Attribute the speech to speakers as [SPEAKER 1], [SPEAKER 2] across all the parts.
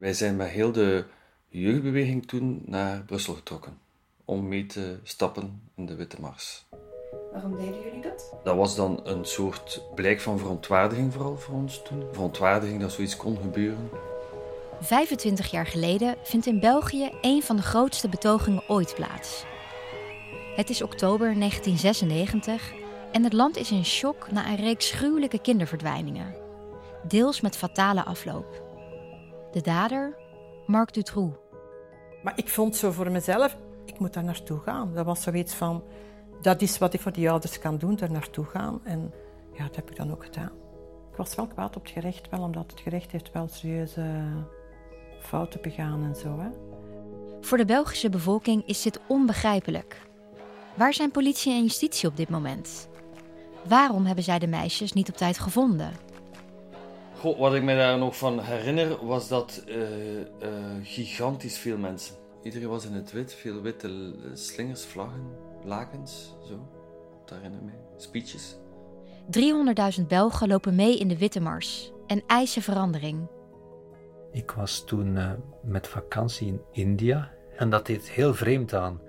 [SPEAKER 1] Wij zijn met heel de jeugdbeweging toen naar Brussel getrokken om mee te stappen in de Witte Mars.
[SPEAKER 2] Waarom deden jullie dat?
[SPEAKER 1] Dat was dan een soort blijk van verontwaardiging vooral voor ons toen. Verontwaardiging dat zoiets kon gebeuren.
[SPEAKER 3] 25 jaar geleden vindt in België een van de grootste betogingen ooit plaats. Het is oktober 1996 en het land is in shock na een reeks gruwelijke kinderverdwijningen. Deels met fatale afloop. De dader, Marc Dutroux.
[SPEAKER 2] Maar ik vond zo voor mezelf, ik moet daar naartoe gaan. Dat was zoiets van, dat is wat ik voor die ouders kan doen, daar naartoe gaan. En ja, dat heb ik dan ook gedaan. Ik was wel kwaad op het gerecht, wel, omdat het gerecht heeft wel serieuze fouten begaan en zo. Hè.
[SPEAKER 3] Voor de Belgische bevolking is dit onbegrijpelijk. Waar zijn politie en justitie op dit moment? Waarom hebben zij de meisjes niet op tijd gevonden?
[SPEAKER 1] Goh, wat ik me daar nog van herinner was dat eh, eh, gigantisch veel mensen. Iedereen was in het wit, veel witte slingers, vlaggen, lakens, zo. Dat herinner ik mij. Speeches.
[SPEAKER 3] 300.000 Belgen lopen mee in de Witte Mars en eisen verandering.
[SPEAKER 4] Ik was toen uh, met vakantie in India en dat deed heel vreemd aan.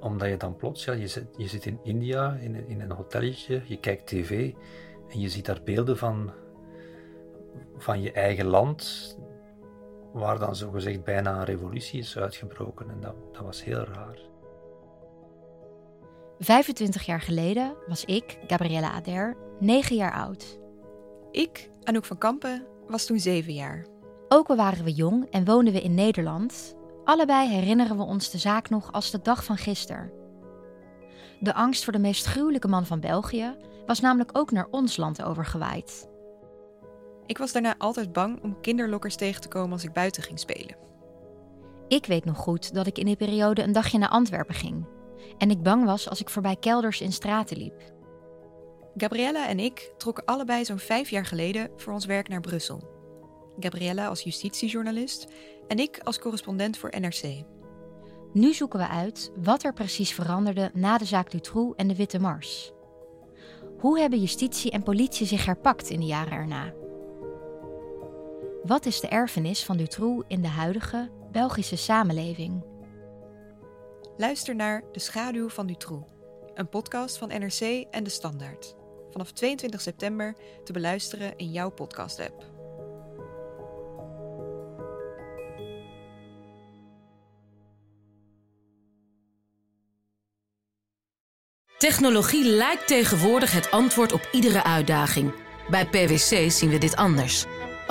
[SPEAKER 4] Omdat je dan plots, ja, je, zit, je zit in India in, in een hotelletje, je kijkt tv en je ziet daar beelden van, van je eigen land, waar dan zogezegd bijna een revolutie is uitgebroken. En dat, dat was heel raar.
[SPEAKER 3] 25 jaar geleden was ik, Gabriella Ader, 9 jaar oud.
[SPEAKER 5] Ik, Anouk van Kampen, was toen 7 jaar.
[SPEAKER 3] Ook al waren we jong en woonden we in Nederland, allebei herinneren we ons de zaak nog als de dag van gisteren. De angst voor de meest gruwelijke man van België was namelijk ook naar ons land overgewaaid.
[SPEAKER 5] Ik was daarna altijd bang om kinderlokkers tegen te komen als ik buiten ging spelen.
[SPEAKER 3] Ik weet nog goed dat ik in die periode een dagje naar Antwerpen ging. En ik bang was als ik voorbij kelders in straten liep.
[SPEAKER 5] Gabriella en ik trokken allebei zo'n vijf jaar geleden voor ons werk naar Brussel. Gabriella als justitiejournalist en ik als correspondent voor NRC.
[SPEAKER 3] Nu zoeken we uit wat er precies veranderde na de zaak Dutroux en de Witte Mars. Hoe hebben justitie en politie zich herpakt in de jaren erna? Wat is de erfenis van Dutroux in de huidige Belgische samenleving?
[SPEAKER 5] Luister naar De Schaduw van Dutroux, een podcast van NRC en De Standaard. Vanaf 22 september te beluisteren in jouw podcast-app.
[SPEAKER 6] Technologie lijkt tegenwoordig het antwoord op iedere uitdaging. Bij PwC zien we dit anders.